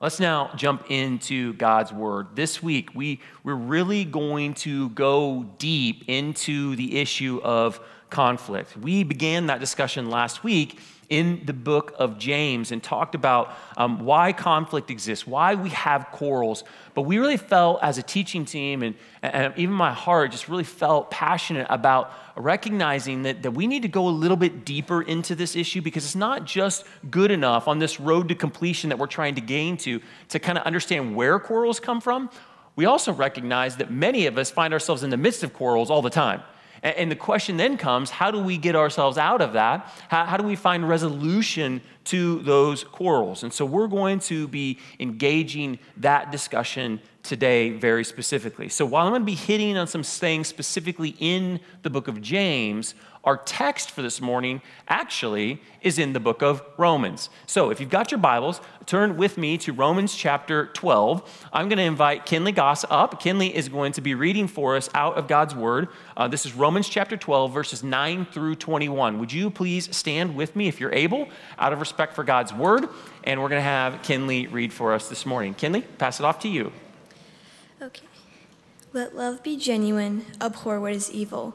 Let's now jump into God's word. This week, we, we're really going to go deep into the issue of conflict. We began that discussion last week in the book of James and talked about um, why conflict exists, why we have quarrels. But we really felt as a teaching team, and, and even my heart just really felt passionate about recognizing that, that we need to go a little bit deeper into this issue because it's not just good enough on this road to completion that we're trying to gain to, to kind of understand where quarrels come from. We also recognize that many of us find ourselves in the midst of quarrels all the time. And the question then comes how do we get ourselves out of that? How, how, do we find resolution to those quarrels? And so we're going to be engaging that discussion today very specifically. So while I'm going to be hitting on some things specifically in the book of James, our text for this morning actually is in the book of Romans. So if you've got your Bibles, turn with me to Romans chapter 12. I'm going to invite Kinley Goss up. Kinley is going to be reading for us out of God's Word. Uh, this is Romans chapter 12, verses 9 through 21. Would you please stand with me if you're able, out of respect for God's Word? And we're going to have Kinley read for us this morning. Kinley, pass it off to you. Okay. Let love be genuine, abhor what is evil.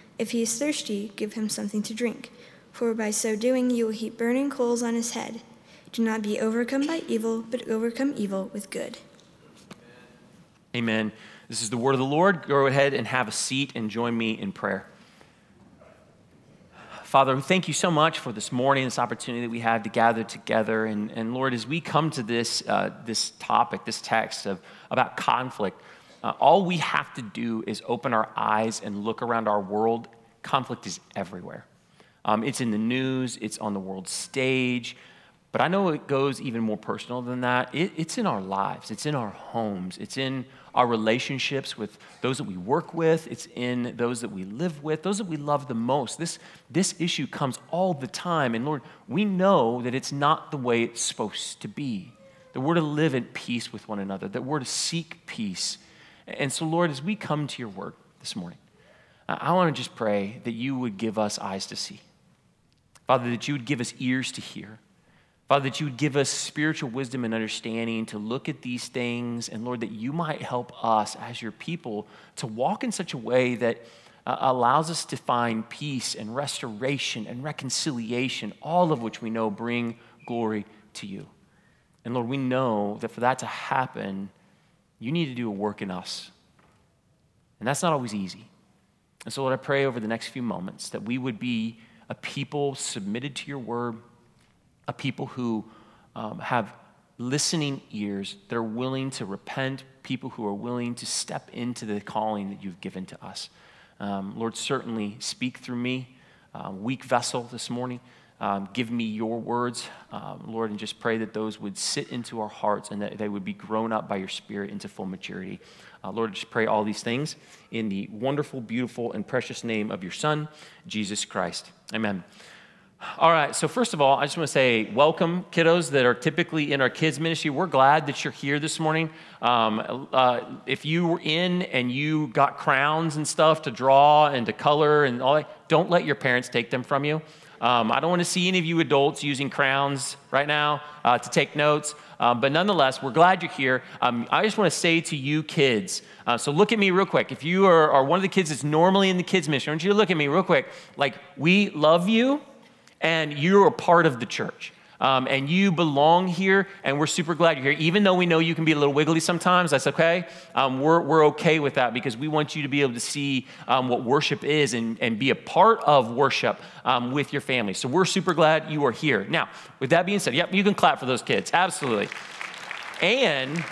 If he is thirsty, give him something to drink, for by so doing you will heap burning coals on his head. Do not be overcome by evil, but overcome evil with good. Amen. This is the word of the Lord. Go ahead and have a seat and join me in prayer. Father, thank you so much for this morning, this opportunity that we had to gather together. And, and Lord, as we come to this, uh, this topic, this text of, about conflict, uh, all we have to do is open our eyes and look around our world. Conflict is everywhere. Um, it's in the news, it's on the world stage. But I know it goes even more personal than that. It, it's in our lives, it's in our homes, it's in our relationships with those that we work with, it's in those that we live with, those that we love the most. This, this issue comes all the time. And Lord, we know that it's not the way it's supposed to be. That we're to live in peace with one another, that we're to seek peace and so, Lord, as we come to your word this morning, I want to just pray that you would give us eyes to see. Father, that you would give us ears to hear. Father, that you would give us spiritual wisdom and understanding to look at these things. And Lord, that you might help us as your people to walk in such a way that uh, allows us to find peace and restoration and reconciliation, all of which we know bring glory to you. And Lord, we know that for that to happen, you need to do a work in us. And that's not always easy. And so, Lord, I pray over the next few moments that we would be a people submitted to your word, a people who um, have listening ears that are willing to repent, people who are willing to step into the calling that you've given to us. Um, Lord, certainly speak through me, uh, weak vessel this morning. Um, give me your words, um, Lord, and just pray that those would sit into our hearts and that they would be grown up by your Spirit into full maturity. Uh, Lord, just pray all these things in the wonderful, beautiful, and precious name of your Son, Jesus Christ. Amen. All right, so first of all, I just want to say welcome, kiddos that are typically in our kids' ministry. We're glad that you're here this morning. Um, uh, if you were in and you got crowns and stuff to draw and to color and all that, don't let your parents take them from you. Um, I don't want to see any of you adults using crowns right now uh, to take notes, um, but nonetheless, we're glad you're here. Um, I just want to say to you kids, uh, so look at me real quick. If you are, are, one of the kids that's normally in the kids' mission, I want you to look at me real quick. Like, we love you, and you're a part of the church. Um, and you belong here, and we're super glad you're here. Even though we know you can be a little wiggly sometimes, that's okay. Um, we're, we're okay with that because we want you to be able to see um, what worship is and, and be a part of worship um, with your family. So we're super glad you are here. Now, with that being said, yep, you can clap for those kids, absolutely. And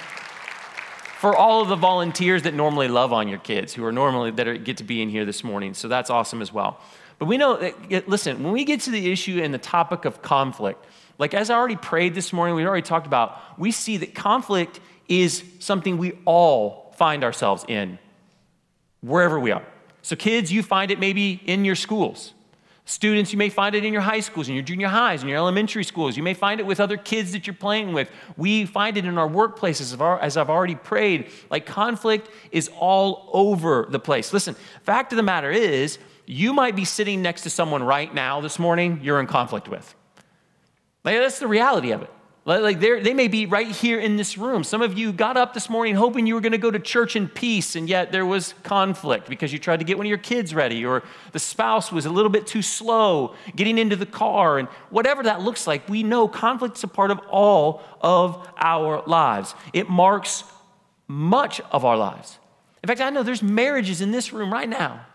for all of the volunteers that normally love on your kids, who are normally that are, get to be in here this morning. So that's awesome as well. But we know that, listen, when we get to the issue and the topic of conflict, like as I already prayed this morning, we already talked about, we see that conflict is something we all find ourselves in, wherever we are. So, kids, you find it maybe in your schools. Students, you may find it in your high schools, in your junior highs, in your elementary schools. You may find it with other kids that you're playing with. We find it in our workplaces, as I've already prayed. Like conflict is all over the place. Listen, fact of the matter is, you might be sitting next to someone right now this morning you're in conflict with. Like, that's the reality of it. Like they may be right here in this room. Some of you got up this morning hoping you were going to go to church in peace, and yet there was conflict because you tried to get one of your kids ready, or the spouse was a little bit too slow getting into the car, and whatever that looks like, we know conflict is a part of all of our lives. It marks much of our lives. In fact, I know there's marriages in this room right now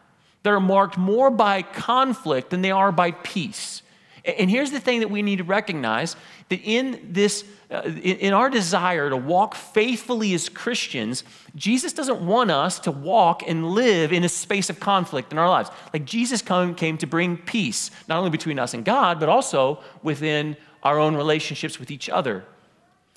that are marked more by conflict than they are by peace. And here's the thing that we need to recognize that in this, uh, in our desire to walk faithfully as Christians, Jesus doesn't want us to walk and live in a space of conflict in our lives. Like Jesus come, came to bring peace, not only between us and God, but also within our own relationships with each other.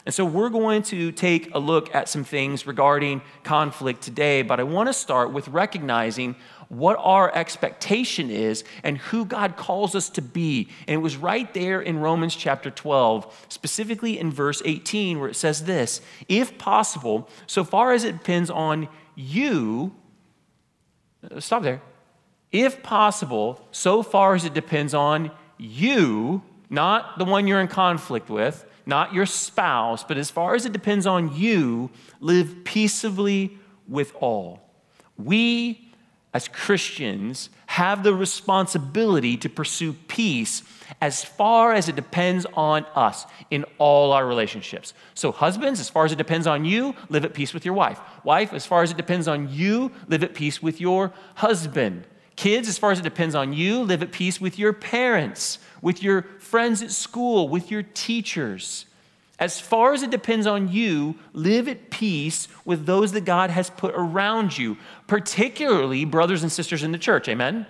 And so we're going to take a look at some things regarding conflict today, but I want to start with recognizing what our expectation is and who God calls us to be. And it was right there in Romans chapter 12, specifically in verse 18, where it says this If possible, so far as it depends on you, uh, stop there. If possible, so far as it depends on you, not the one you're in conflict with, not your spouse, but as far as it depends on you, live peaceably with all. We as Christians, have the responsibility to pursue peace as far as it depends on us in all our relationships. So, husbands, as far as it depends on you, live at peace with your wife. Wife, as far as it depends on you, live at peace with your husband. Kids, as far as it depends on you, live at peace with your parents, with your friends at school, with your teachers. As far as it depends on you, live at peace with those that God has put around you, particularly brothers and sisters in the church. Amen?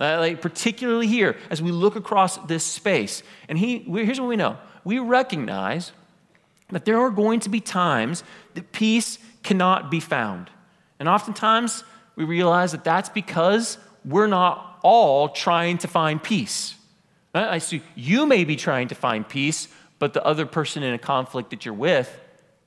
Uh, like particularly here, as we look across this space. And he, here's what we know we recognize that there are going to be times that peace cannot be found. And oftentimes we realize that that's because we're not all trying to find peace. Uh, I see you may be trying to find peace, but the other person in a conflict that you're with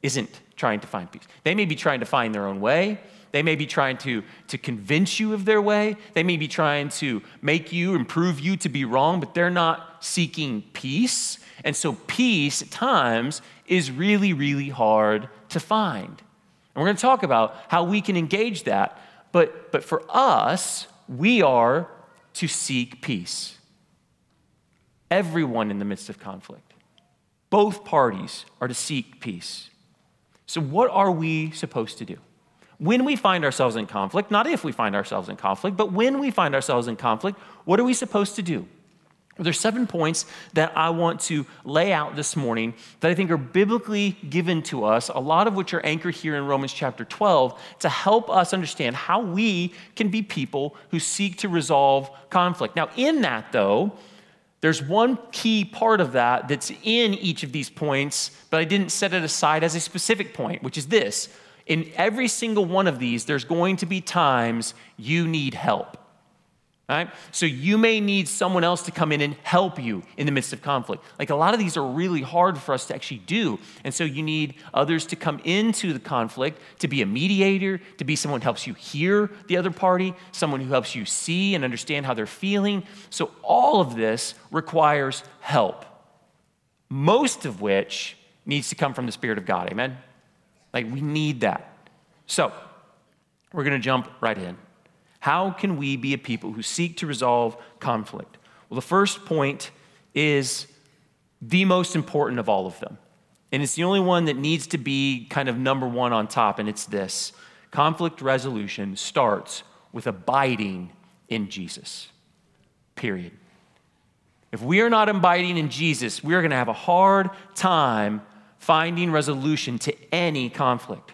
isn't trying to find peace. They may be trying to find their own way. They may be trying to, to convince you of their way. They may be trying to make you and prove you to be wrong, but they're not seeking peace. And so, peace at times is really, really hard to find. And we're going to talk about how we can engage that. But, but for us, we are to seek peace. Everyone in the midst of conflict. Both parties are to seek peace. So, what are we supposed to do? When we find ourselves in conflict, not if we find ourselves in conflict, but when we find ourselves in conflict, what are we supposed to do? There's seven points that I want to lay out this morning that I think are biblically given to us, a lot of which are anchored here in Romans chapter 12, to help us understand how we can be people who seek to resolve conflict. Now, in that, though, there's one key part of that that's in each of these points, but I didn't set it aside as a specific point, which is this. In every single one of these, there's going to be times you need help. Right? So you may need someone else to come in and help you in the midst of conflict. Like a lot of these are really hard for us to actually do. And so you need others to come into the conflict, to be a mediator, to be someone who helps you hear the other party, someone who helps you see and understand how they're feeling. So all of this requires help, most of which needs to come from the Spirit of God. Amen? Like we need that. So we're going to jump right in. How can we be a people who seek to resolve conflict? Well, the first point is the most important of all of them. And it's the only one that needs to be kind of number one on top, and it's this conflict resolution starts with abiding in Jesus. Period. If we are not abiding in Jesus, we are going to have a hard time finding resolution to any conflict.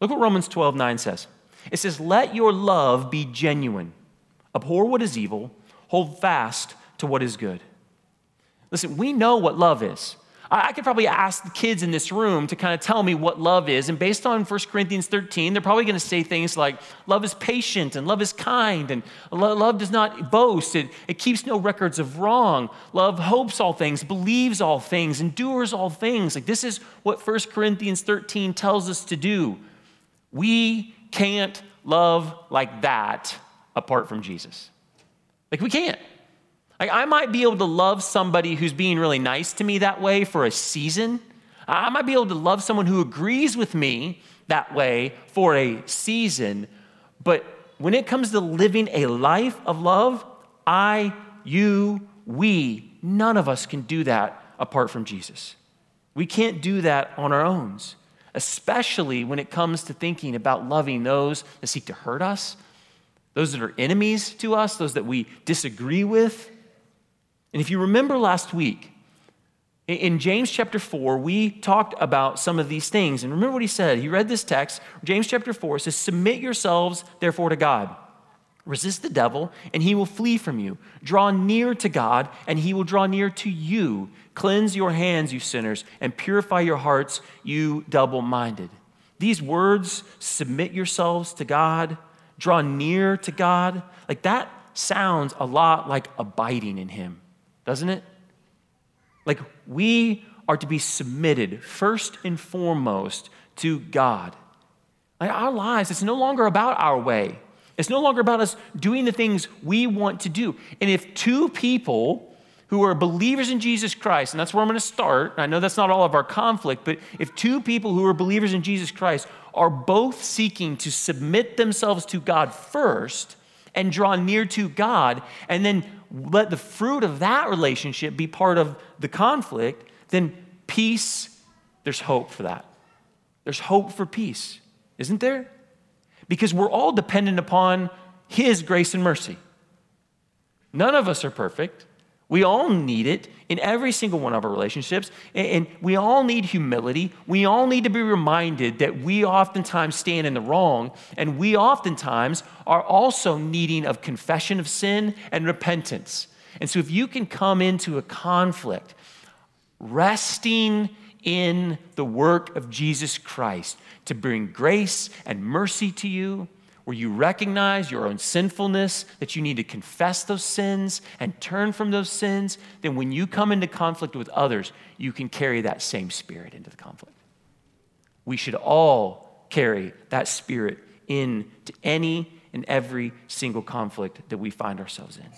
Look what Romans 12 9 says. It says, Let your love be genuine, abhor what is evil, hold fast to what is good. Listen, we know what love is. I could probably ask the kids in this room to kind of tell me what love is. And based on 1 Corinthians 13, they're probably going to say things like love is patient and love is kind and love does not boast. It, it keeps no records of wrong. Love hopes all things, believes all things, endures all things. Like this is what 1 Corinthians 13 tells us to do. We can't love like that apart from Jesus. Like we can't. Like, I might be able to love somebody who's being really nice to me that way for a season. I might be able to love someone who agrees with me that way for a season. But when it comes to living a life of love, I, you, we, none of us can do that apart from Jesus. We can't do that on our own, especially when it comes to thinking about loving those that seek to hurt us, those that are enemies to us, those that we disagree with. And if you remember last week, in James chapter 4, we talked about some of these things. And remember what he said. He read this text, James chapter 4 says, Submit yourselves, therefore, to God. Resist the devil, and he will flee from you. Draw near to God, and he will draw near to you. Cleanse your hands, you sinners, and purify your hearts, you double minded. These words, submit yourselves to God, draw near to God, like that sounds a lot like abiding in him doesn't it? Like we are to be submitted first and foremost to God. Like our lives, it's no longer about our way. It's no longer about us doing the things we want to do. And if two people who are believers in Jesus Christ, and that's where I'm going to start, I know that's not all of our conflict, but if two people who are believers in Jesus Christ are both seeking to submit themselves to God first and draw near to God, and then let the fruit of that relationship be part of the conflict, then peace, there's hope for that. There's hope for peace, isn't there? Because we're all dependent upon His grace and mercy. None of us are perfect. We all need it in every single one of our relationships. And we all need humility. We all need to be reminded that we oftentimes stand in the wrong. And we oftentimes are also needing of confession of sin and repentance. And so if you can come into a conflict resting in the work of Jesus Christ to bring grace and mercy to you, where you recognize your own sinfulness, that you need to confess those sins and turn from those sins, then when you come into conflict with others, you can carry that same spirit into the conflict. We should all carry that spirit into any and every single conflict that we find ourselves in.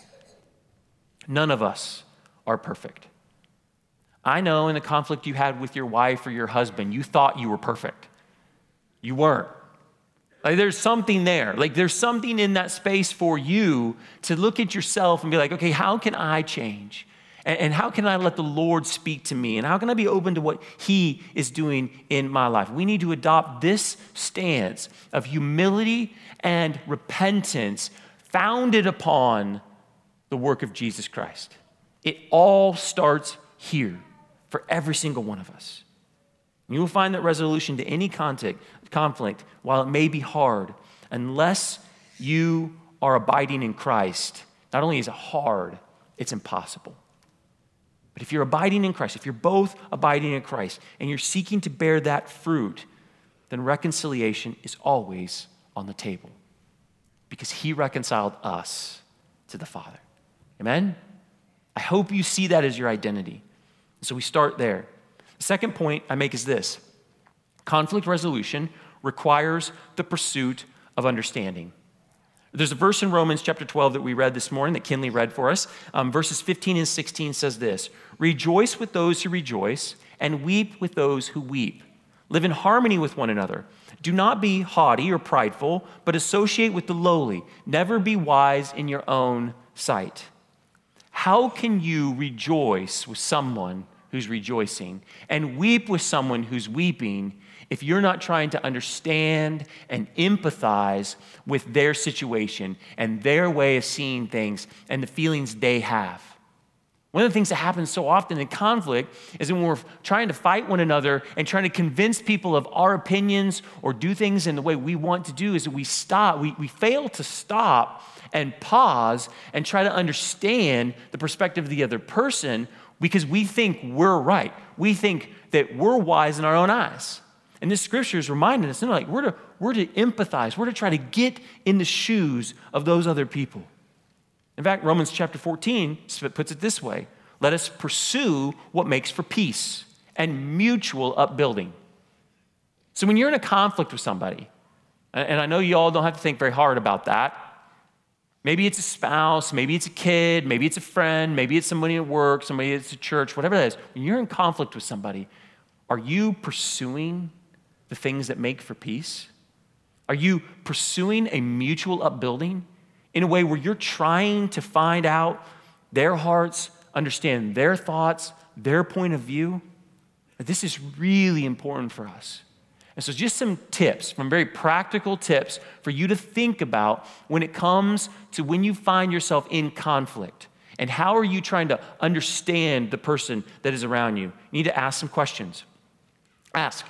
None of us are perfect. I know in the conflict you had with your wife or your husband, you thought you were perfect. You weren't. Like there's something there. Like there's something in that space for you to look at yourself and be like, okay, how can I change? And, and, how can I let the Lord speak to me? And how can I be open to what He is doing in my life? We need to adopt this stance of humility and repentance founded upon the work of Jesus Christ. It all starts here for every single one of us. You will find that resolution to any conflict, while it may be hard, unless you are abiding in Christ, not only is it hard, it's impossible. But if you're abiding in Christ, if you're both abiding in Christ and you're seeking to bear that fruit, then reconciliation is always on the table because he reconciled us to the Father. Amen? I hope you see that as your identity. So we start there. The second point I make is this conflict resolution requires the pursuit of understanding. There's a verse in Romans chapter 12 that we read this morning that Kinley read for us. Um, verses 15 and 16 says this Rejoice with those who rejoice, and weep with those who weep. Live in harmony with one another. Do not be haughty or prideful, but associate with the lowly. Never be wise in your own sight. How can you rejoice with someone who's rejoicing and weep with someone who's weeping if you're not trying to understand and empathize with their situation and their way of seeing things and the feelings they have. One of the things that happens so often in conflict is when we're trying to fight one another and trying to convince people of our opinions or do things in the way we want to do, is that we stop, we, we fail to stop and pause and try to understand the perspective of the other person because we think we're right. We think that we're wise in our own eyes. And this scripture is reminding us, you know, like we're to, we're to empathize, we're to try to get in the shoes of those other people. In fact, Romans chapter 14 puts it this way let us pursue what makes for peace and mutual upbuilding. So when you're in a conflict with somebody, and I know you all don't have to think very hard about that. Maybe it's a spouse, maybe it's a kid, maybe it's a friend, maybe it's somebody at work, somebody at a church, whatever that is. When you're in conflict with somebody, are you pursuing the things that make for peace? Are you pursuing a mutual upbuilding? in a way where you're trying to find out their hearts, understand their thoughts, their point of view. This is really important for us. And so, just some tips, some very practical tips for you to think about when it comes to when you find yourself in conflict. And how are you trying to understand the person that is around you? You need to ask some questions. Ask,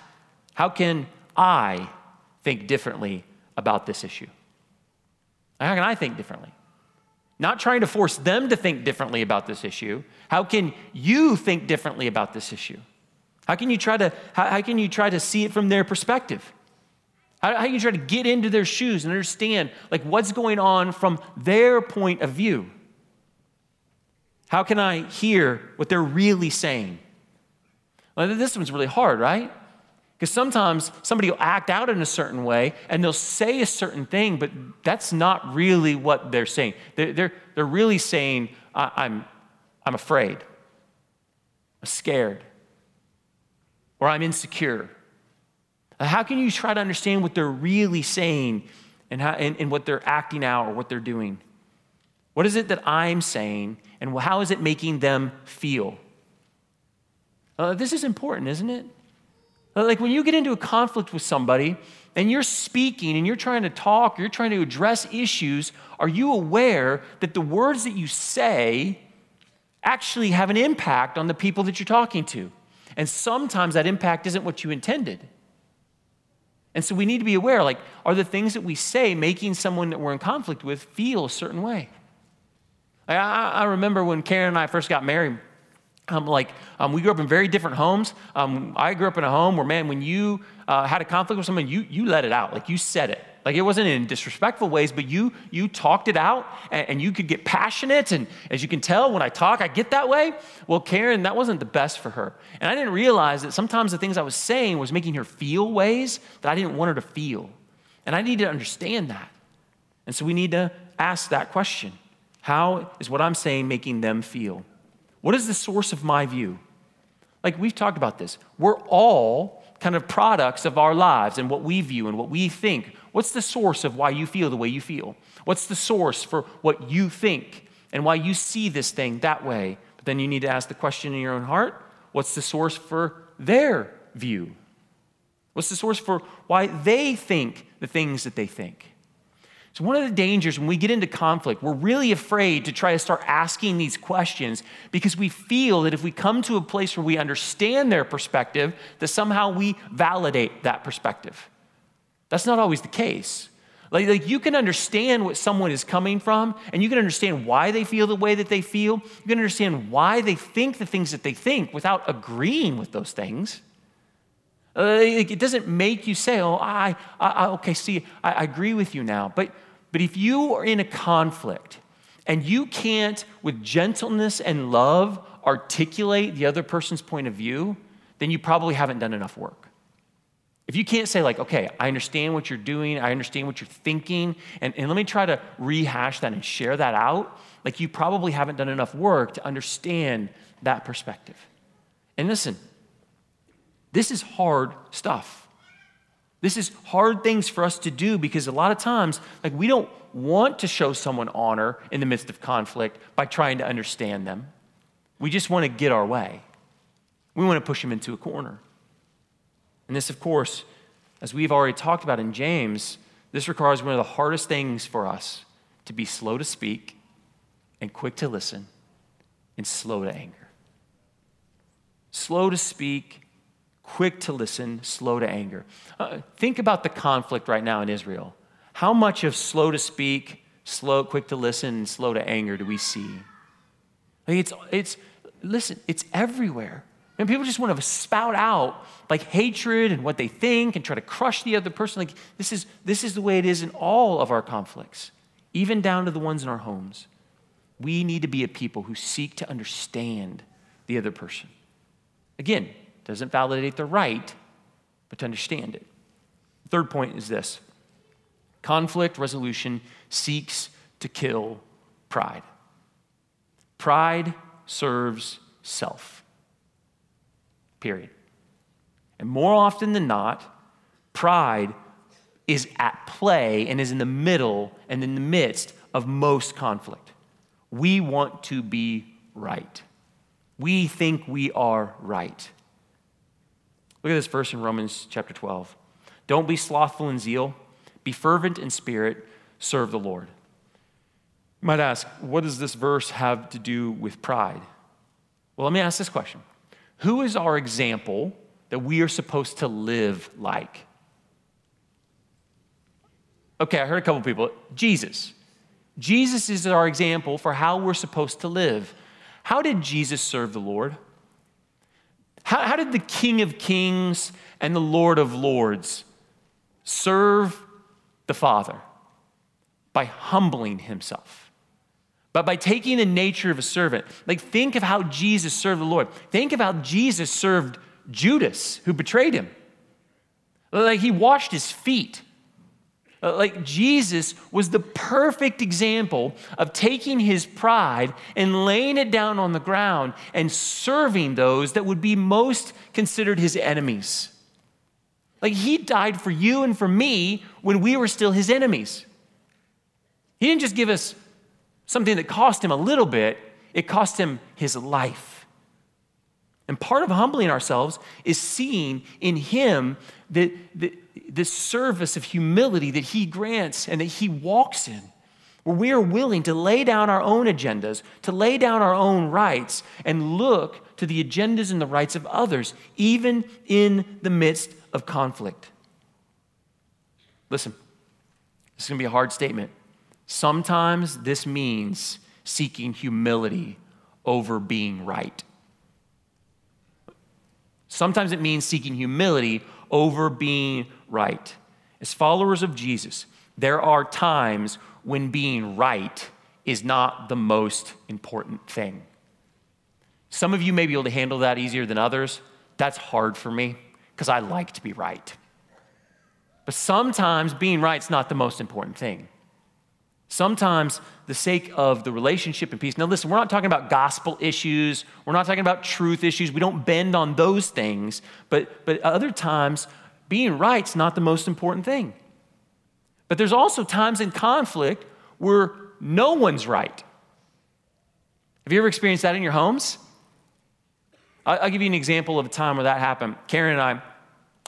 how can I think differently about this issue? How can I think differently? Not trying to force them to think differently about this issue. How can you think differently about this issue? How can you try to, how, how can you try to see it from their perspective? How, how can you try to get into their shoes and understand like what's going on from their point of view? How can I hear what they're really saying? Well, this one's really hard, right? Because sometimes somebody will act out in a certain way and they'll say a certain thing, but that's not really what they're saying. They're, they're, they're really saying, I'm, I'm afraid, I'm scared, or I'm insecure. How can you try to understand what they're really saying and, how, and, and what they're acting out or what they're doing? What is it that I'm saying, and how is it making them feel? Uh, this is important, isn't it? Like when you get into a conflict with somebody and you're speaking and you're trying to talk, you're trying to address issues, are you aware that the words that you say actually have an impact on the people that you're talking to? And sometimes that impact isn't what you intended. And so we need to be aware like, are the things that we say making someone that we're in conflict with feel a certain way? I, I remember when Karen and I first got married, um, like um, we grew up in very different homes. Um, I grew up in a home where, man, when you uh, had a conflict with someone, you you let it out, like you said it. Like it wasn't in disrespectful ways, but you you talked it out, and, and you could get passionate. And as you can tell, when I talk, I get that way. Well, Karen, that wasn't the best for her, and I didn't realize that sometimes the things I was saying was making her feel ways that I didn't want her to feel, and I need to understand that. And so we need to ask that question: How is what I'm saying making them feel? What is the source of my view? Like we've talked about this. We're all kind of products of our lives and what we view and what we think. What's the source of why you feel the way you feel? What's the source for what you think and why you see this thing that way? But then you need to ask the question in your own heart what's the source for their view? What's the source for why they think the things that they think? So, one of the dangers when we get into conflict, we're really afraid to try to start asking these questions because we feel that if we come to a place where we understand their perspective, that somehow we validate that perspective. That's not always the case. Like, like, you can understand what someone is coming from, and you can understand why they feel the way that they feel. You can understand why they think the things that they think without agreeing with those things. Uh, it doesn't make you say, oh, I, I okay, see, I, I agree with you now. But, but if you are in a conflict and you can't, with gentleness and love, articulate the other person's point of view, then you probably haven't done enough work. If you can't say, like, okay, I understand what you're doing, I understand what you're thinking, and, and let me try to rehash that and share that out, like, you probably haven't done enough work to understand that perspective. And listen, this is hard stuff. This is hard things for us to do because a lot of times, like, we don't want to show someone honor in the midst of conflict by trying to understand them. We just want to get our way. We want to push them into a corner. And this, of course, as we've already talked about in James, this requires one of the hardest things for us to be slow to speak and quick to listen and slow to anger. Slow to speak, quick to listen, slow to anger. Uh, think about the conflict right now in Israel. How much of slow to speak, slow, quick to listen, and slow to anger do we see? It's, it's, listen, it's everywhere. And people just want to spout out like hatred and what they think and try to crush the other person. Like this is, this is the way it is in all of our conflicts, even down to the ones in our homes. We need to be a people who seek to understand the other person. Again, doesn't validate the right, but to understand it. Third point is this conflict resolution seeks to kill pride. Pride serves self. Period. And more often than not, pride is at play and is in the middle and in the midst of most conflict. We want to be right. We think we are right. Look at this verse in Romans chapter 12. Don't be slothful in zeal, be fervent in spirit, serve the Lord. You might ask, what does this verse have to do with pride? Well, let me ask this question Who is our example that we are supposed to live like? Okay, I heard a couple people. Jesus. Jesus is our example for how we're supposed to live. How did Jesus serve the Lord? How, how did the King of Kings and the Lord of Lords serve the Father? By humbling himself but by taking the nature of a servant. Like, think of how Jesus served the Lord. Think of how Jesus served Judas, who betrayed him. Like, he washed his feet. Like, Jesus was the perfect example of taking his pride and laying it down on the ground and serving those that would be most considered his enemies. Like, he died for you and for me when we were still his enemies. He didn't just give us something that cost him a little bit, it cost him his life. And part of humbling ourselves is seeing in him the, the, the service of humility that he grants and that he walks in, where we are willing to lay down our own agendas, to lay down our own rights, and look to the agendas and the rights of others, even in the midst of conflict. Listen, this is going to be a hard statement. Sometimes this means seeking humility over being right. Sometimes it means seeking humility over being right. As followers of Jesus, there are times when being right is not the most important thing. Some of you may be able to handle that easier than others. That's hard for me because I like to be right. But sometimes being right is not the most important thing. Sometimes the sake of the relationship and peace. Now, listen, we're not talking about gospel issues. We're not talking about truth issues. We don't bend on those things. But, but other times, being right's not the most important thing. But there's also times in conflict where no one's right. Have you ever experienced that in your homes? I'll give you an example of a time where that happened. Karen and I,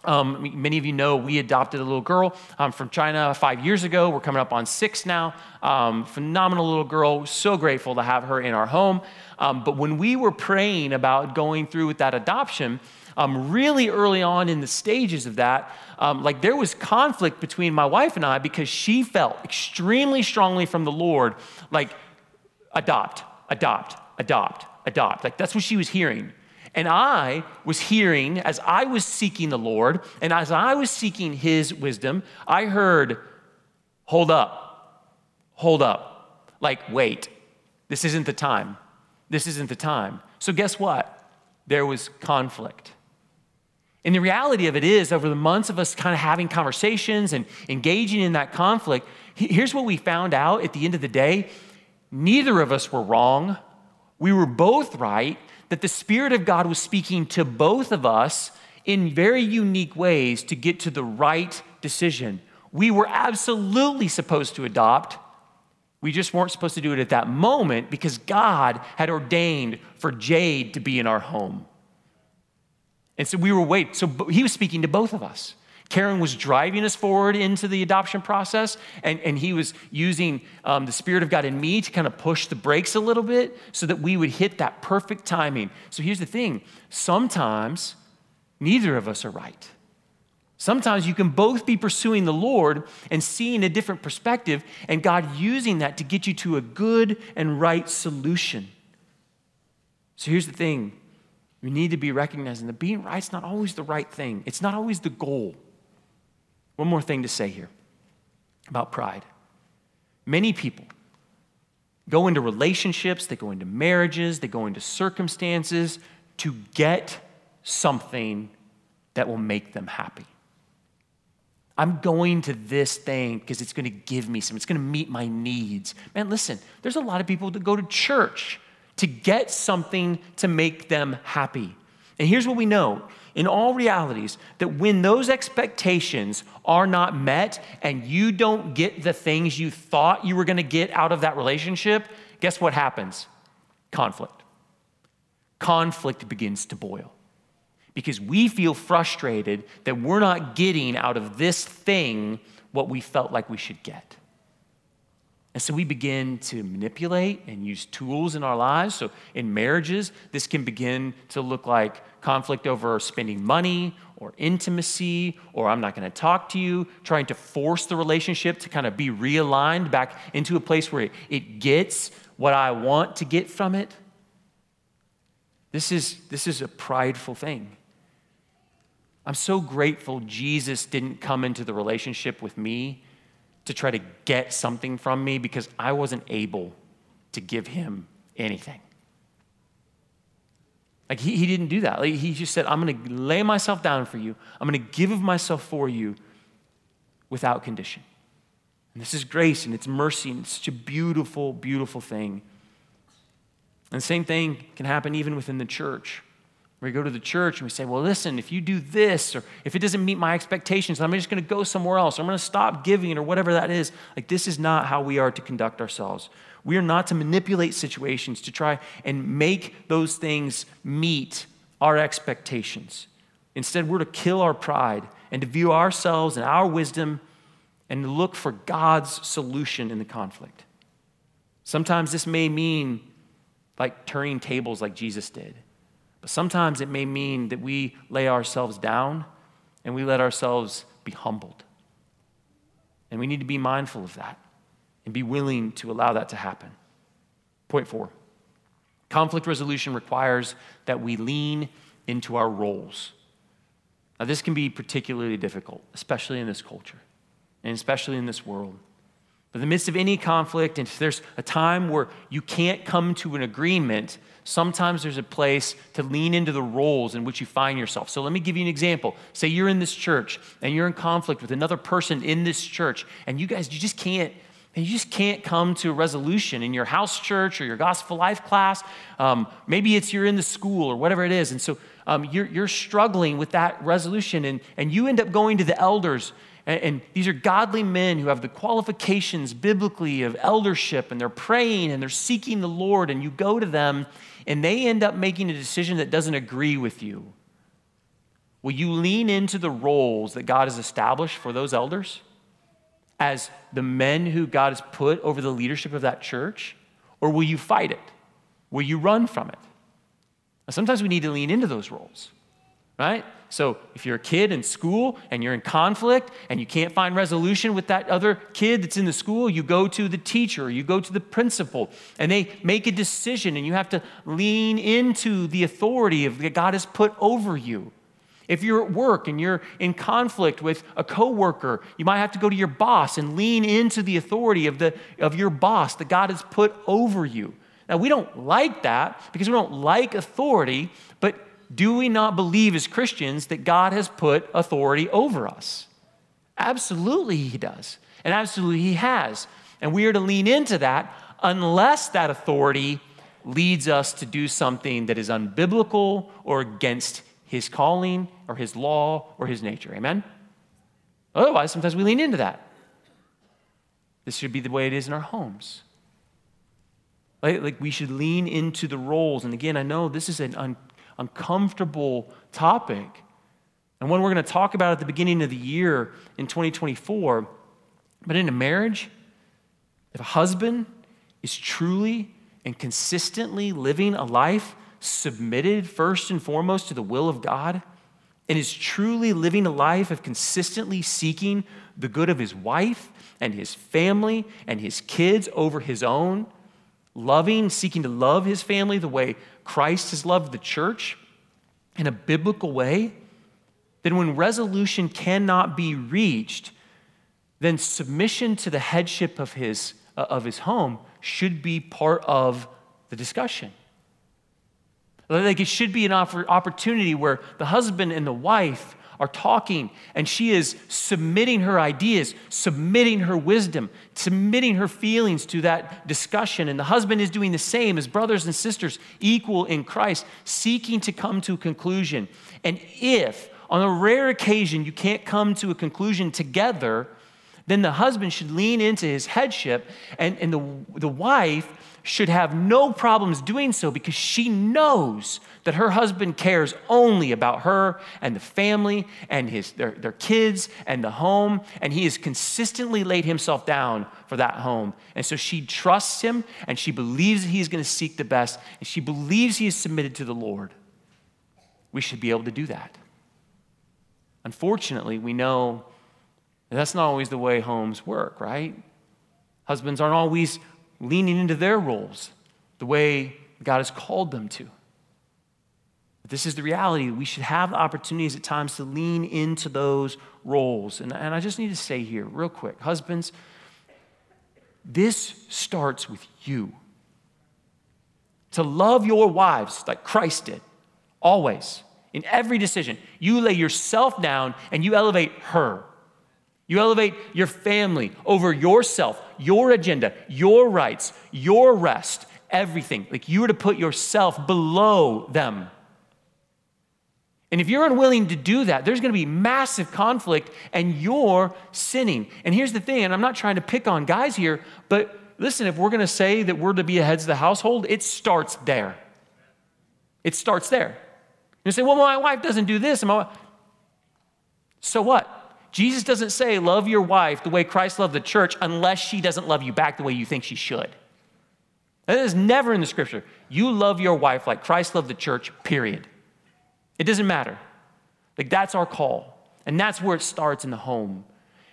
um, many of you know we adopted a little girl um, from China five years ago. We're coming up on six now. Um, phenomenal little girl. So grateful to have her in our home. Um, but when we were praying about going through with that adoption, um, really early on in the stages of that, um, like there was conflict between my wife and I because she felt extremely strongly from the Lord, like adopt, adopt, adopt, adopt. Like that's what she was hearing. And I was hearing, as I was seeking the Lord, and as I was seeking His wisdom, I heard, hold up, hold up. Like, wait, this isn't the time. This isn't the time. So, guess what? There was conflict. And the reality of it is, over the months of us kind of having conversations and engaging in that conflict, here's what we found out at the end of the day neither of us were wrong. We were both right, that the Spirit of God was speaking to both of us in very unique ways to get to the right decision. We were absolutely supposed to adopt. We just weren't supposed to do it at that moment because God had ordained for Jade to be in our home. And so we were waiting. So he was speaking to both of us. Karen was driving us forward into the adoption process, and, and he was using um, the Spirit of God in me to kind of push the brakes a little bit so that we would hit that perfect timing. So here's the thing sometimes neither of us are right. Sometimes you can both be pursuing the Lord and seeing a different perspective, and God using that to get you to a good and right solution. So here's the thing we need to be recognizing that being right is not always the right thing, it's not always the goal. One more thing to say here about pride. Many people go into relationships, they go into marriages, they go into circumstances to get something that will make them happy. I'm going to this thing because it's going to give me some, it's going to meet my needs. Man, listen, there's a lot of people that go to church to get something to make them happy. And here's what we know in all realities that when those expectations are not met and you don't get the things you thought you were going to get out of that relationship, guess what happens? Conflict. Conflict begins to boil because we feel frustrated that we're not getting out of this thing what we felt like we should get. And so we begin to manipulate and use tools in our lives. So in marriages, this can begin to look like conflict over spending money or intimacy, or I'm not going to talk to you, trying to force the relationship to kind of be realigned back into a place where it, gets what I want to get from it. This is, this is a prideful thing. I'm so grateful Jesus didn't come into the relationship with me to try to get something from me because I wasn't able to give him anything. Like he, he didn't do that. Like he just said, I'm going to lay myself down for you. I'm going to give of myself for you without condition. And this is grace and it's mercy and it's such a beautiful, beautiful thing. And the same thing can happen even within the church. We go to the church and we say, well, listen, if you do this, or if it doesn't meet my expectations, I'm just going to go somewhere else. I'm going to stop giving, or whatever that is. Like, this is not how we are to conduct ourselves. We are not to manipulate situations to try and make those things meet our expectations. Instead, we're to kill our pride and to view ourselves and our wisdom and look for God's solution in the conflict. Sometimes this may mean like turning tables like Jesus did. But sometimes it may mean that we lay ourselves down and we let ourselves be humbled. And we need to be mindful of that and be willing to allow that to happen. Point four conflict resolution requires that we lean into our roles. Now, this can be particularly difficult, especially in this culture and especially in this world. But in the midst of any conflict, and if there's a time where you can't come to an agreement, sometimes there's a place to lean into the roles in which you find yourself. So let me give you an example. Say you're in this church and you're in conflict with another person in this church, and you guys, you just can't. you just can't come to a resolution in your house church or your gospel life class. Um, maybe it's you're in the school or whatever it is. And so um, you're, you're struggling with that resolution, and, and you end up going to the elders and, and, these are godly men who have the qualifications biblically of eldership, and they're praying and they're seeking the Lord, and you go to them, and they end up making a decision that doesn't agree with you. Will you lean into the roles that God has established for those elders as the men who God has put over the leadership of that church? Or will you fight it? Will you run from it? Now, sometimes we need to lean into those roles, right? So if you're a kid in school and you're in conflict and you can't find resolution with that other kid that's in the school, you go to the teacher, you go to the principal, and they make a decision and you have to lean into the authority of that God has put over you. If you're at work and you're in conflict with a coworker, you might have to go to your boss and lean into the authority of, the, of your boss that God has put over you. Now, we don't like that because we don't like authority, but do we not believe as Christians that God has put authority over us? Absolutely, He does. And absolutely, He has. And we are to lean into that unless that authority leads us to do something that is unbiblical or against His calling or His law or His nature. Amen? Otherwise, sometimes we lean into that. This should be the way it is in our homes. Like, we should lean into the roles. And again, I know this is an un- uncomfortable topic, and one we're going to talk about at the beginning of the year in 2024. But in a marriage, if a husband is truly and consistently living a life submitted first and foremost to the will of God, and is truly living a life of consistently seeking the good of his wife and his family and his kids over his own, loving, seeking to love his family the way Christ has loved the church in a biblical way, then when resolution cannot be reached, then submission to the headship of his, uh, of his home should be part of the discussion. Like it should be an opportunity where the husband and the wife are talking and she is submitting her ideas, submitting her wisdom, submitting her feelings to that discussion. And the husband is doing the same as brothers and sisters, equal in Christ, seeking to come to a conclusion. And if on a rare occasion you can't come to a conclusion together, then the husband should lean into his headship and, and the, the wife should have no problems doing so because she knows that her husband cares only about her and the family and his, their, their kids and the home, and he has consistently laid himself down for that home. And so she trusts him and she believes that he is going to seek the best, and she believes he is submitted to the Lord. We should be able to do that. Unfortunately, we know that that's not always the way homes work, right? Husbands aren't always leaning into their roles the way God has called them to. But this is the reality. We should have the opportunities at times to lean into those roles. And, and I just need to say here, real quick husbands, this starts with you. To love your wives like Christ did, always, in every decision. You lay yourself down and you elevate her. You elevate your family over yourself, your agenda, your rights, your rest, everything. Like you were to put yourself below them. And if you're unwilling to do that, there's going to be massive conflict and you're sinning. And here's the thing, and I'm not trying to pick on guys here, but listen, if we're going to say that we're to be the heads of the household, it starts there. It starts there. You say, well, my wife doesn't do this. And my so what? Jesus doesn't say, love your wife the way Christ loved the church unless she doesn't love you back the way you think she should. That is never in the scripture. You love your wife like Christ loved the church, period. It doesn't matter. Like, that's our call. And that's where it starts in the home.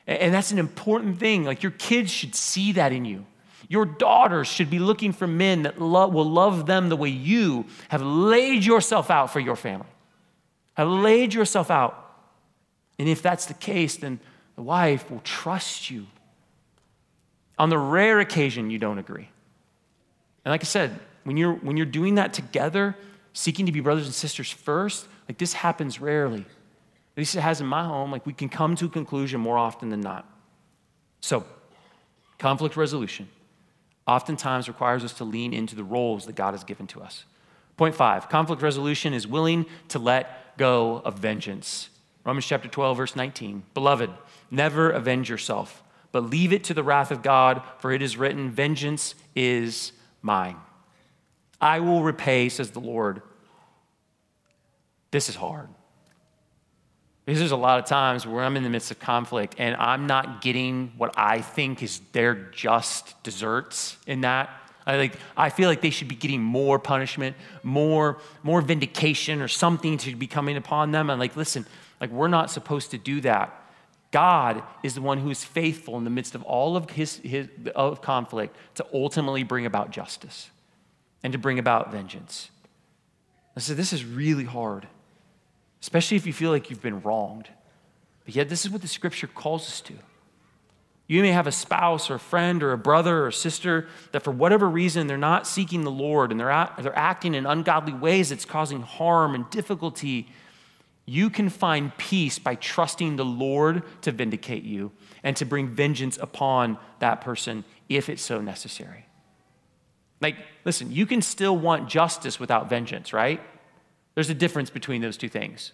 And that's an important thing. Like, your kids should see that in you. Your daughters should be looking for men that will love them the way you have laid yourself out for your family, have laid yourself out and if that's the case, then the wife will trust you. On the rare occasion you don't agree. And like I said, when you're, when you're doing that together, seeking to be brothers and sisters first, like this happens rarely. At least it has in my home. Like we can come to a conclusion more often than not. So, conflict resolution oftentimes requires us to lean into the roles that God has given to us. Point five conflict resolution is willing to let go of vengeance. Romans chapter 12, verse 19. Beloved, never avenge yourself, but leave it to the wrath of God, for it is written, Vengeance is mine. I will repay, says the Lord. This is hard. Because there's a lot of times where I'm in the midst of conflict and I'm not getting what I think is their just desserts in that. I, like, I feel like they should be getting more punishment, more, more vindication, or something to be coming upon them. And like, listen, like, we're not supposed to do that. God is the one who is faithful in the midst of all of his, his of conflict to ultimately bring about justice and to bring about vengeance. And so this is really hard, especially if you feel like you've been wronged. But yet, this is what the scripture calls us to. You may have a spouse or a friend or a brother or a sister that, for whatever reason, they're not seeking the Lord and they're, they're acting in ungodly ways that's causing harm and difficulty you can find peace by trusting the Lord to vindicate you and to bring vengeance upon that person if it's so necessary. Like, listen, you can still want justice without vengeance, right? There's a difference between those two things.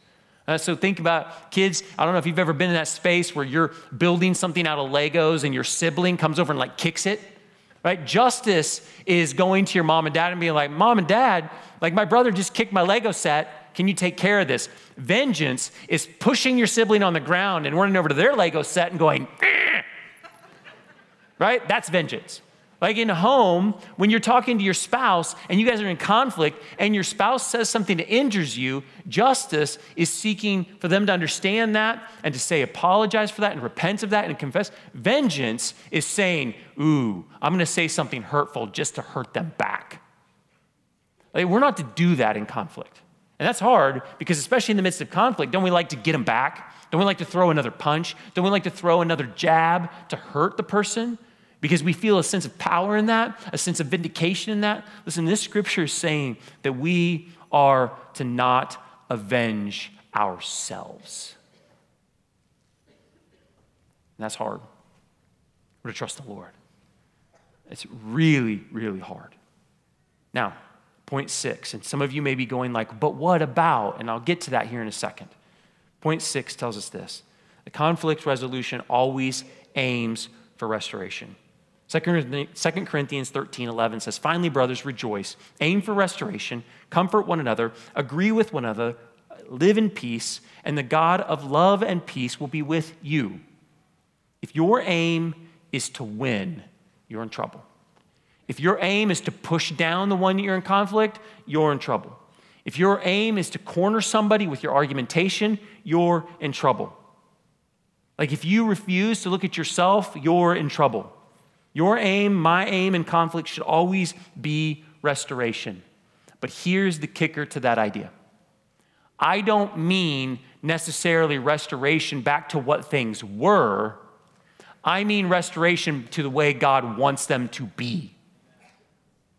Uh, so think about kids. I don't know if you've ever been in that space where you're building something out of Legos and your sibling comes over and like kicks it, right? Justice is going to your mom and dad and being like, Mom and dad, like my brother just kicked my Lego set Can you take care of this? Vengeance is pushing your sibling on the ground and running over to their Lego set and going, eh. right? That's vengeance. Like in home, when you're talking to your spouse and you guys are in conflict and your spouse says something that injures you, justice is seeking for them to understand that and to say apologize for that and repent of that and confess. Vengeance is saying, Ooh, I'm going to say something hurtful just to hurt them back. Like, we're not to do that in conflict. And that's hard because, especially in the midst of conflict, don't we like to get them back? Don't we like to throw another punch? Don't we like to throw another jab to hurt the person? Because we feel a sense of power in that, a sense of vindication in that. Listen, this scripture is saying that we are to not avenge ourselves. And that's hard. We're to trust the Lord. It's really, really hard. Now, point six, and some of you may be going like, but what about? And I'll get to that here in a second. Point six tells us this the conflict resolution always aims for restoration. 2 Corinthians 13 11 says, Finally, brothers, rejoice, aim for restoration, comfort one another, agree with one another, live in peace, and the God of love and peace will be with you. If your aim is to win, you're in trouble. If your aim is to push down the one you're in conflict, you're in trouble. If your aim is to corner somebody with your argumentation, you're in trouble. Like if you refuse to look at yourself, you're in trouble. Your aim, my aim in conflict should always be restoration. But here's the kicker to that idea I don't mean necessarily restoration back to what things were, I mean restoration to the way God wants them to be.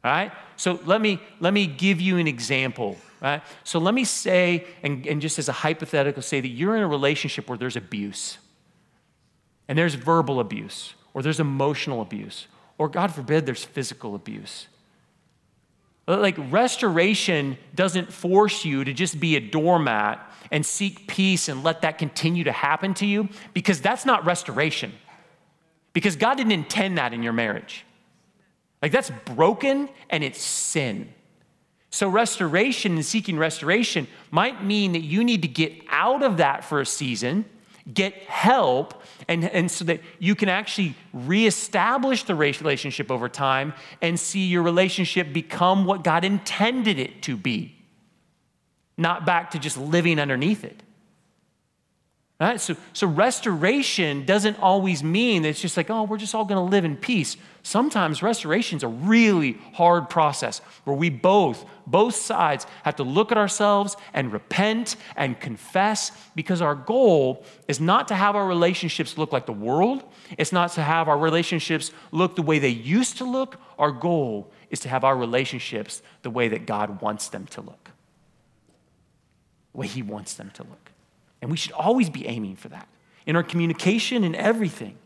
All right? So let me, let me give you an example. Right? So let me say, and, and just as a hypothetical, say that you're in a relationship where there's abuse and there's verbal abuse or there's emotional abuse, or God forbid, there's physical abuse. Like restoration doesn't force you to just be a doormat and seek peace and let that continue to happen to you because that's not restoration. Because God didn't intend that in your marriage. Like that's broken and it's sin. So, restoration and seeking restoration might mean that you need to get out of that for a season get help, and, and so that you can actually reestablish the relationship over time and see your relationship become what God intended it to be, not back to just living underneath it. Right? So, so restoration doesn't always mean that it's just like, oh, we're just all going to live in peace. Sometimes restoration is a really hard process where we both, both sides, have to look at ourselves and repent and confess because our goal is not to have our relationships look like the world. It's not to have our relationships look the way they used to look. Our goal is to have our relationships the way that God wants them to look, the way He wants them to look. And we should always be aiming for that in our communication and everything.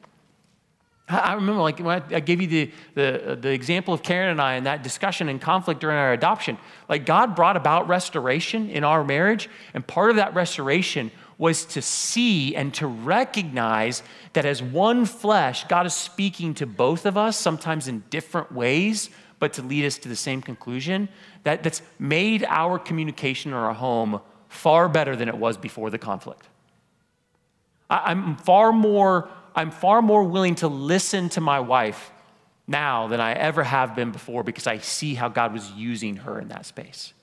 I remember, like, when I gave you the, the, uh, the example of Karen and I in that discussion and conflict during our adoption. Like, God brought about restoration in our marriage, and part of that restoration was to see and to recognize that as one flesh, God is speaking to both of us, sometimes in different ways, but to lead us to the same conclusion. That, that's made our communication in our home far better than it was before the conflict. I'm far more, I'm far more willing to listen to my wife now than I ever have been before because I see how God was using her in that space.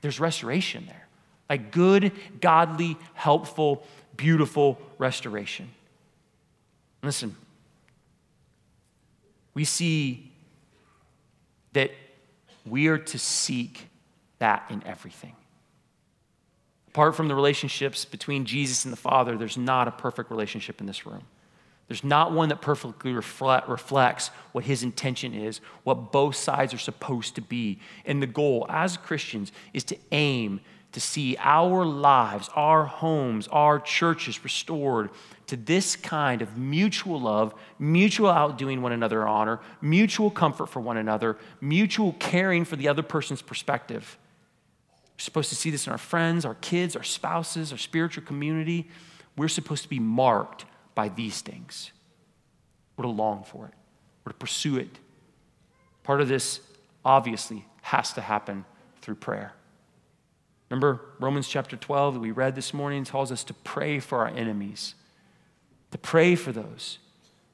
There's restoration there. Like good, godly, helpful, beautiful restoration. Listen, we see that we are to seek that in everything. Apart from the relationships between Jesus and the Father, there's not a perfect relationship in this room. There's not one that perfectly reflect, reflects what his intention is, what both sides are supposed to be. And the goal as Christians is to aim to see our lives, our homes, our churches restored to this kind of mutual love, mutual outdoing one another honor, mutual comfort for one another, mutual caring for the other person's perspective. We're supposed to see this in our friends, our kids, our spouses, our spiritual community. We're supposed to be marked by these things. We're to long for it, we're to pursue it. Part of this, obviously, has to happen through prayer. Remember Romans chapter 12 that we read this morning tells us to pray for our enemies, to pray for those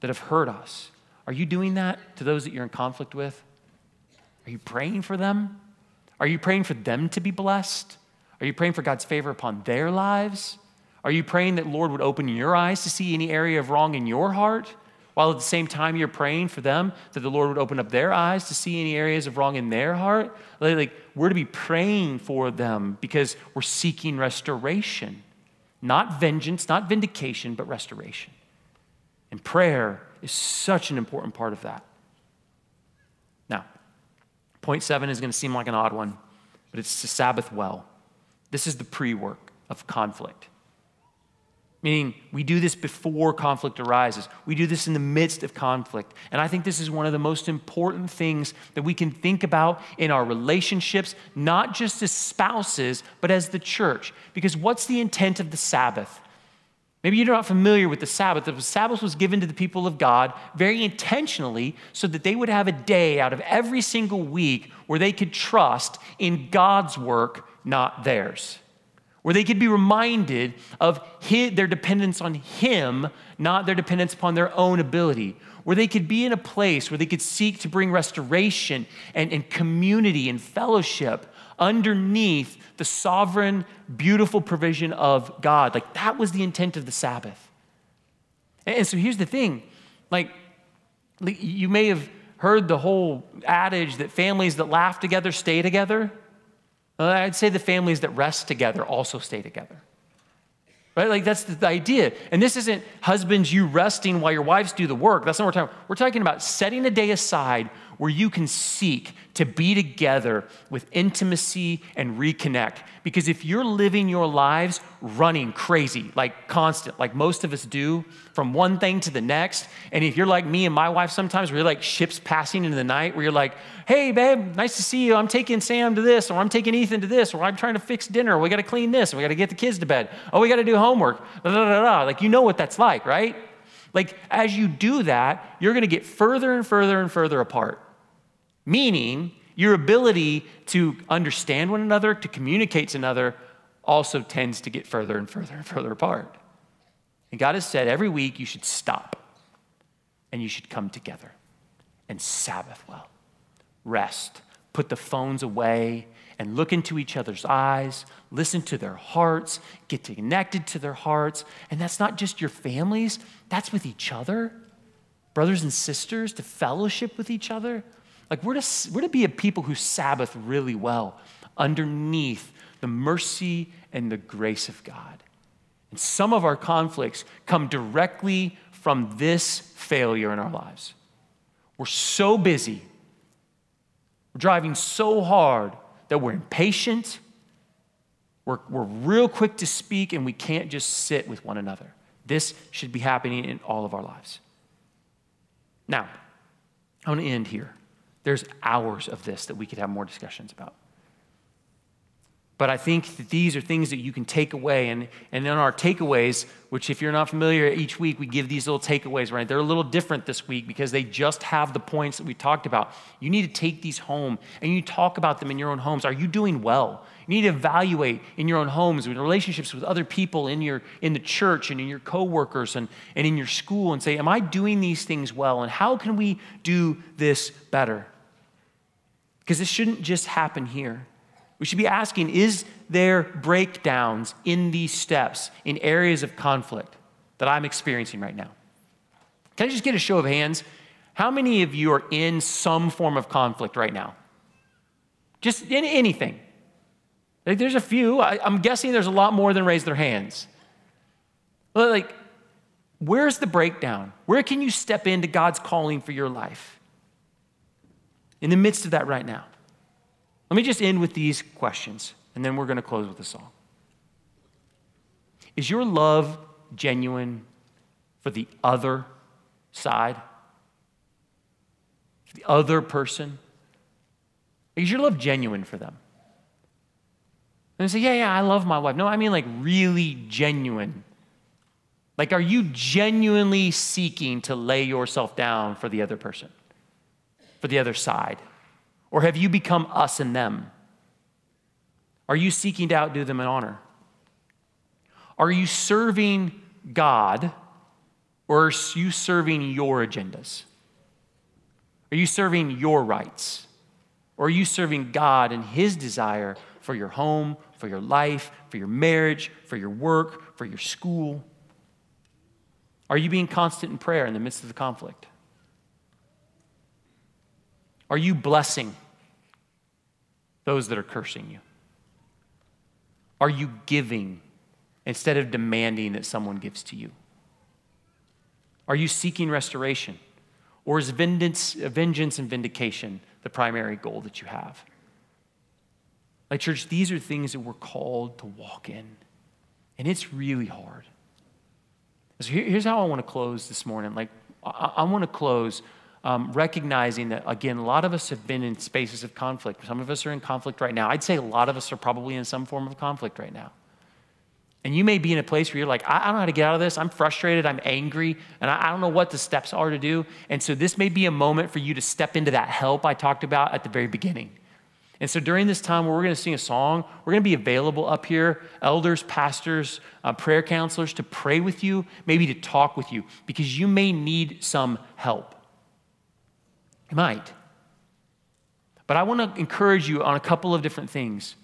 that have hurt us. Are you doing that to those that you're in conflict with? Are you praying for them? Are you praying for them to be blessed? Are you praying for God's favor upon their lives? Are you praying that Lord would open your eyes to see any area of wrong in your heart? While at the same time you're praying for them that the Lord would open up their eyes to see any areas of wrong in their heart. Like we're to be praying for them because we're seeking restoration. Not vengeance, not vindication, but restoration. And prayer is such an important part of that. Point seven is going to seem like an odd one, but it's to Sabbath well. This is the pre work of conflict. Meaning, we do this before conflict arises. We do this in the midst of conflict. And I think this is one of the most important things that we can think about in our relationships, not just as spouses, but as the church. Because what's the intent of the Sabbath? Maybe you're not familiar with the Sabbath. The Sabbath was given to the people of God very intentionally so that they would have a day out of every single week where they could trust in God's work, not theirs where they could be reminded of his, their dependence on Him, not their dependence upon their own ability, where they could be in a place where they could seek to bring restoration and, and community and fellowship underneath the sovereign, beautiful provision of God. Like that was the intent of the Sabbath. And, so here's the thing like, you may have heard the whole adage that families that laugh together stay together. I'd say the families that rest together also stay together. Right? Like that's the idea. And this isn't husbands, you resting while your wives do the work. That's not what we're talking about. We're talking about setting a day aside where you can seek to be together with intimacy and reconnect. Because if you're living your lives running crazy, like constant, like most of us do, from one thing to the next, and if you're like me and my wife sometimes, we're like ships passing into the night, where you're like, hey, babe, nice to see you. I'm taking Sam to this, or I'm taking Ethan to this, or I'm trying to fix dinner, we got to clean this, we got to get the kids to bed. Oh, we got to do homework. Da, da, da, da. Like, you know what that's like, right? Like, as you do that, you're to get further and further and further apart meaning your ability to understand one another, to communicate to another, also tends to get further and further and further apart. And God has said every week you should stop and you should come together and Sabbath well. Rest, put the phones away, and look into each other's eyes, listen to their hearts, get connected to their hearts. And that's not just your families, that's with each other, brothers and sisters, to fellowship with each other. Like we're to, we're to be a people who Sabbath really well underneath the mercy and the grace of God. And some of our conflicts come directly from this failure in our lives. We're so busy, we're driving so hard that we're impatient, we're, we're real quick to speak, and we can't just sit with one another. This should be happening in all of our lives. Now, I want to end here. There's hours of this that we could have more discussions about. But I think that these are things that you can take away. And, and in our takeaways, which, if you're not familiar, each week we give these little takeaways, right? They're a little different this week because they just have the points that we talked about. You need to take these home and you talk about them in your own homes. Are you doing well? You need to evaluate in your own homes, with relationships with other people in, your, in the church and in your coworkers and, and in your school and say, Am I doing these things well? And how can we do this better? Because this shouldn't just happen here. We should be asking is there breakdowns in these steps in areas of conflict that I'm experiencing right now? Can I just get a show of hands? How many of you are in some form of conflict right now? Just in anything. Like there's a few. I, am guessing there's a lot more than raise their hands. Like, where's the breakdown? Where can you step into God's calling for your life? In the midst of that right now. Let me just end with these questions, and then we're going to close with a song. Is your love genuine for the other side? The other person? Is your love genuine for them? And say, yeah, yeah, I love my wife. No, I mean like really genuine. Like, are you genuinely seeking to lay yourself down for the other person? For the other side? Or have you become us and them? Are you seeking to outdo them in honor? Are you serving God or are you serving your agendas? Are you serving your rights? Or are you serving God and His desire for your home, for your life, for your marriage, for your work, for your school? Are you being constant in prayer in the midst of the conflict? Are you blessing those that are cursing you? Are you giving instead of demanding that someone gives to you? Are you seeking restoration? Or is vengeance, vengeance and vindication the primary goal that you have? Like, church, these are things that we're called to walk in. And it's really hard. So here's how I want to close this morning. Like, I, I want to close um, recognizing that, again, a lot of us have been in spaces of conflict. Some of us are in conflict right now. I'd say a lot of us are probably in some form of conflict right now. And you may be in a place where you're like, I, don't know how to get out of this. I'm frustrated. I'm angry. And I, I don't know what the steps are to do. And so this may be a moment for you to step into that help I talked about at the very beginning. And so during this time where we're going to sing a song, we're going to be available up here, elders, pastors, uh, prayer counselors, to pray with you, maybe to talk with you, because you may need some help. You might. But I want to encourage you on a couple of different things.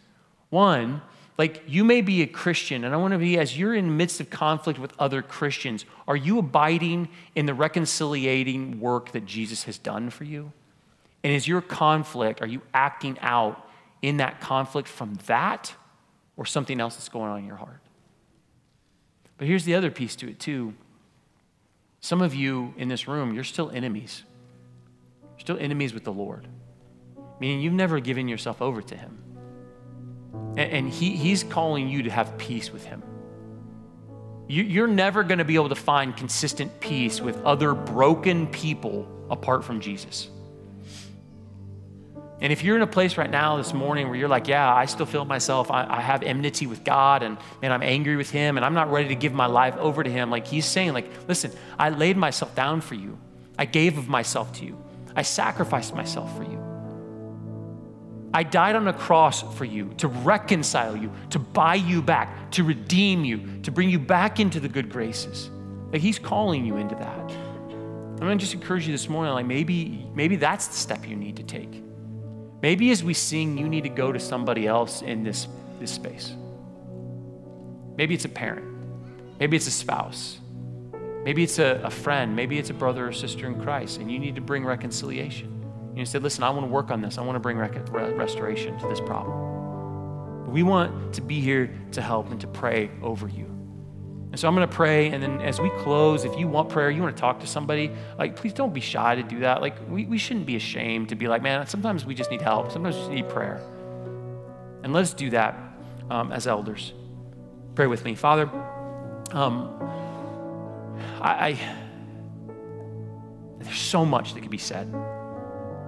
One, like you may be a Christian, and I want to be, as you're in the midst of conflict with other Christians, are you abiding in the reconciliating work that Jesus has done for you? And is your conflict, are you acting out in that conflict from that or something else that's going on in your heart? But here's the other piece to it, too. Some of you in this room, you're still enemies. Still enemies with the Lord, meaning you've never given yourself over to Him. And, he, he's calling you to have peace with him. You, you're never going to be able to find consistent peace with other broken people apart from Jesus. And if you're in a place right now this morning where you're like, yeah, I still feel myself, I, I, have enmity with God and man, I'm angry with him and I'm not ready to give my life over to him, like he's saying, like, listen, I laid myself down for you. I gave of myself to you. I sacrificed myself for you. I died on a cross for you to reconcile you, to buy you back, to redeem you, to bring you back into the good graces. Like he's calling you into that. I'm to just encourage you this morning, like maybe, maybe that's the step you need to take. Maybe as we sing, you need to go to somebody else in this, this space. Maybe it's a parent. Maybe it's a spouse. Maybe it's a, a friend. Maybe it's a brother or sister in Christ, and you need to bring reconciliation. And you said, listen, I want to work on this. I want to bring restoration to this problem. we want to be here to help and to pray over you. And so I'm going to pray, and then as we close, if you want prayer, you want to talk to somebody, like, please don't be shy to do that. Like, we, we shouldn't be ashamed to be like, man, sometimes we just need help. Sometimes we just need prayer. And let's do that um, as elders. Pray with me. Father, um, I, I, there's so much that could be said.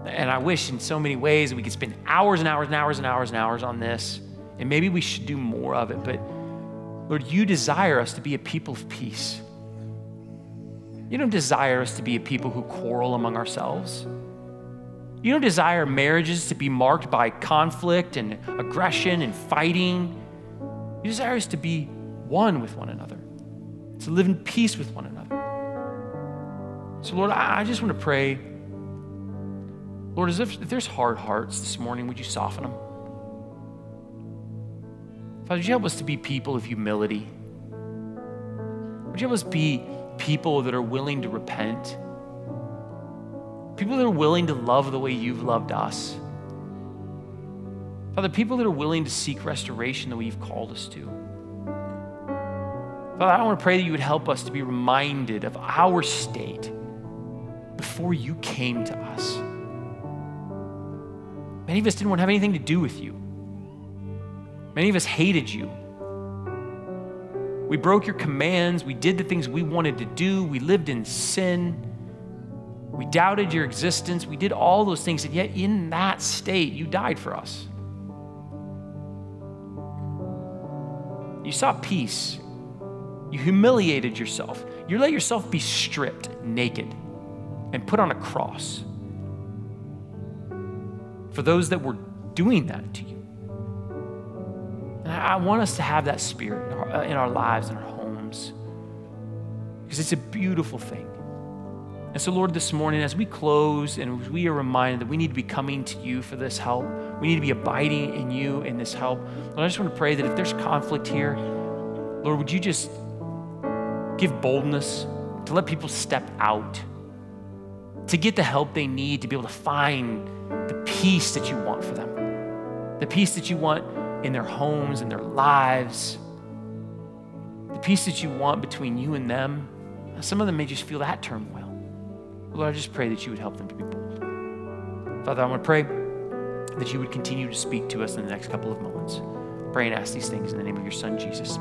And I wish in so many ways we could spend hours and hours and hours and hours and hours on this. And maybe we should do more of it. But Lord, you desire us to be a people of peace. You don't desire us to be a people who quarrel among ourselves. You don't desire marriages to be marked by conflict and aggression and fighting. You desire us to be one with one another, to live in peace with one another. So, Lord, I just want to pray Lord, as if, if there's hard hearts this morning, would you soften them? Father, would you help us to be people of humility? Would you help us be people that are willing to repent? People that are willing to love the way you've loved us. Father, people that are willing to seek restoration the way you've called us to. Father, I want to pray that you would help us to be reminded of our state before you came to us. Many of us didn't want to have anything to do with you. Many of us hated you. We broke your commands. We did the things we wanted to do. We lived in sin. We doubted your existence. We did all those things. And yet, in that state, you died for us. You sought peace. You humiliated yourself. You let yourself be stripped naked and put on a cross for those that were doing that to you. And I want us to have that spirit in our, uh, in our lives, and our homes, because it's a beautiful thing. And so, Lord, this morning, as we close and we are reminded that we need to be coming to you for this help, we need to be abiding in you in this help. Lord, I just want to pray that if there's conflict here, Lord, would you just give boldness to let people step out, to get the help they need to be able to find the peace that you want for them, the peace that you want in their homes and their lives, the peace that you want between you and them. Some of them may just feel that turmoil. Lord, I just pray that you would help them to be bold. Father, I want to pray that you would continue to speak to us in the next couple of moments. Pray and ask these things in the name of your Son, Jesus.